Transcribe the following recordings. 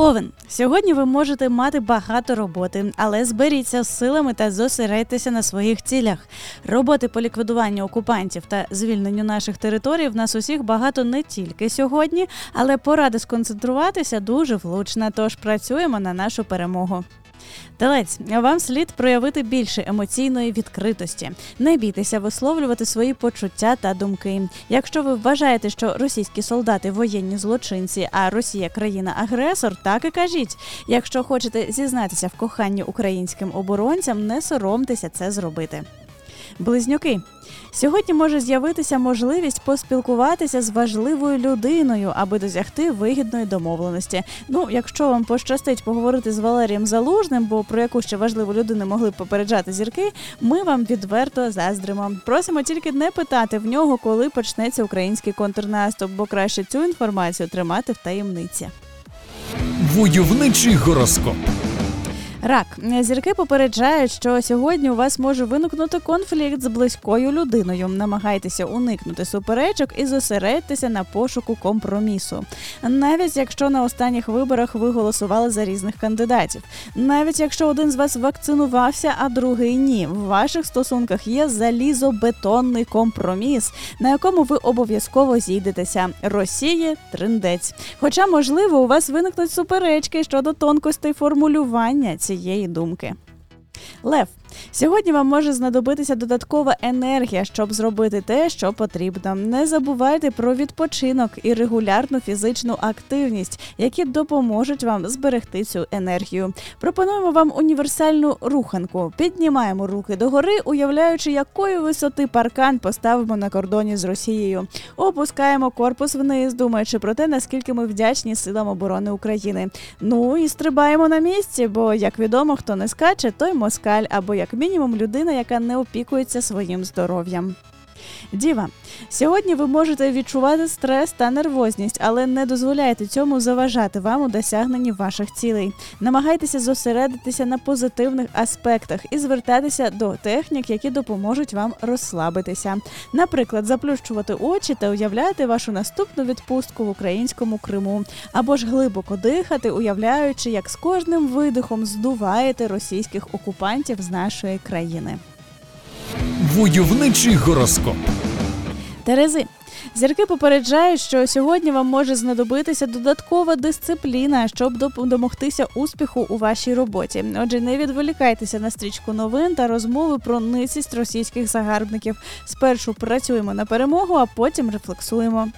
Овен, сьогодні ви можете мати багато роботи, але зберіться з силами та зосередьтеся на своїх цілях. Роботи по ліквідуванню окупантів та звільненню наших територій в нас усіх багато не тільки сьогодні, але порада сконцентруватися дуже влучна. Тож працюємо на нашу перемогу. Телець, вам слід проявити більше емоційної відкритості. Не бійтеся висловлювати свої почуття та думки. Якщо ви вважаєте, що російські солдати воєнні злочинці, а Росія країна-агресор, так і кажіть. Якщо хочете зізнатися в коханні українським оборонцям, не соромтеся це зробити. Близнюки. Сьогодні може з'явитися можливість поспілкуватися з важливою людиною, аби досягти вигідної домовленості. Ну, якщо вам пощастить поговорити з Валерієм Залужним, бо про яку ще важливу людину могли б попереджати зірки, ми вам відверто заздримо. Просимо тільки не питати в нього, коли почнеться український контрнаступ, бо краще цю інформацію тримати в таємниці. Войовничий гороскоп. Рак зірки попереджають, що сьогодні у вас може виникнути конфлікт з близькою людиною. Намагайтеся уникнути суперечок і зосередьтеся на пошуку компромісу. Навіть якщо на останніх виборах ви голосували за різних кандидатів, навіть якщо один з вас вакцинувався, а другий ні, в ваших стосунках є залізобетонний компроміс, на якому ви обов'язково зійдетеся. Росії триндець. Хоча, можливо, у вас виникнуть суперечки щодо тонкостей формулювання цієї думки. Лев Сьогодні вам може знадобитися додаткова енергія, щоб зробити те, що потрібно. Не забувайте про відпочинок і регулярну фізичну активність, які допоможуть вам зберегти цю енергію. Пропонуємо вам універсальну руханку. Піднімаємо руки догори, уявляючи, якої висоти паркан поставимо на кордоні з Росією. Опускаємо корпус вниз, думаючи про те, наскільки ми вдячні силам оборони України. Ну і стрибаємо на місці, бо як відомо, хто не скаче, той москаль або як мінімум людина, яка не опікується своїм здоров'ям. Діва, сьогодні ви можете відчувати стрес та нервозність, але не дозволяйте цьому заважати вам у досягненні ваших цілей. Намагайтеся зосередитися на позитивних аспектах і звертатися до технік, які допоможуть вам розслабитися. Наприклад, заплющувати очі та уявляти вашу наступну відпустку в українському Криму, або ж глибоко дихати, уявляючи, як з кожним видихом здуваєте російських окупантів з нашої країни. Войовничий гороскоп. Терези. Зірки попереджають, що сьогодні вам може знадобитися додаткова дисципліна, щоб домогтися успіху у вашій роботі. Отже, не відволікайтеся на стрічку новин та розмови про ницість російських загарбників. Спершу працюємо на перемогу, а потім рефлексуємо.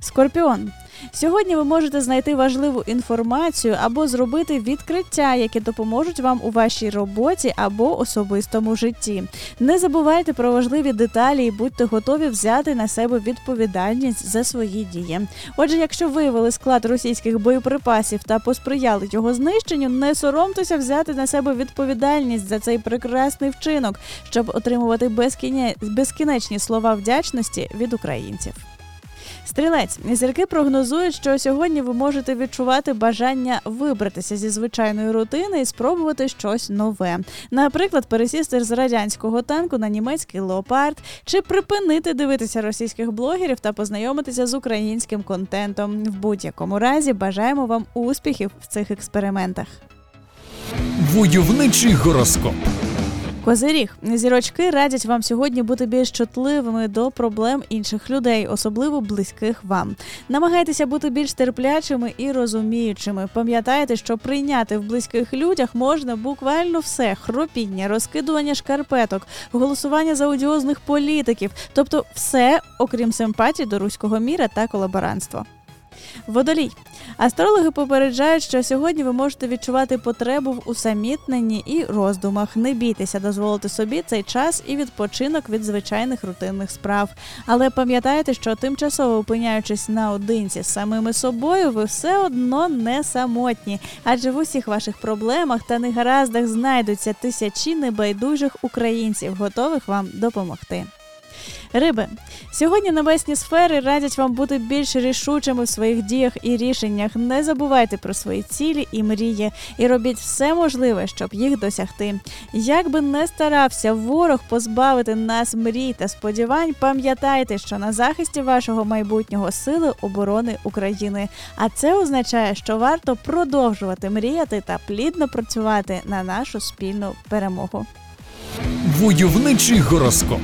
Скорпіон. Сьогодні ви можете знайти важливу інформацію або зробити відкриття, які допоможуть вам у вашій роботі або особистому житті. Не забувайте про важливі деталі і будьте готові взяти на себе відповідальність за свої дії. Отже, якщо виявили склад російських боєприпасів та посприяли його знищенню, не соромтеся взяти на себе відповідальність за цей прекрасний вчинок, щоб отримувати безкінечні слова вдячності від українців. Стрілець зірки прогнозують, що сьогодні ви можете відчувати бажання вибратися зі звичайної рутини і спробувати щось нове. Наприклад, пересісти з радянського танку на німецький леопард, чи припинити дивитися російських блогерів та познайомитися з українським контентом. В будь-якому разі бажаємо вам успіхів в цих експериментах. Войовничий гороскоп. Козиріг зірочки радять вам сьогодні бути більш чутливими до проблем інших людей, особливо близьких вам. Намагайтеся бути більш терплячими і розуміючими. Пам'ятайте, що прийняти в близьких людях можна буквально все: хропіння, розкидування шкарпеток, голосування за одіозних політиків, тобто все, окрім симпатії до руського міра та колаборантства. Водолій. Астрологи попереджають, що сьогодні ви можете відчувати потребу в усамітненні і роздумах. Не бійтеся дозволити собі цей час і відпочинок від звичайних рутинних справ. Але пам'ятайте, що тимчасово опиняючись наодинці з самими собою, ви все одно не самотні, адже в усіх ваших проблемах та негараздах знайдуться тисячі небайдужих українців, готових вам допомогти. Риби, сьогодні небесні сфери радять вам бути більш рішучими в своїх діях і рішеннях. Не забувайте про свої цілі і мрії, і робіть все можливе, щоб їх досягти. Як би не старався ворог позбавити нас мрій та сподівань, пам'ятайте, що на захисті вашого майбутнього сили оборони України. А це означає, що варто продовжувати мріяти та плідно працювати на нашу спільну перемогу. Войовничий гороскоп.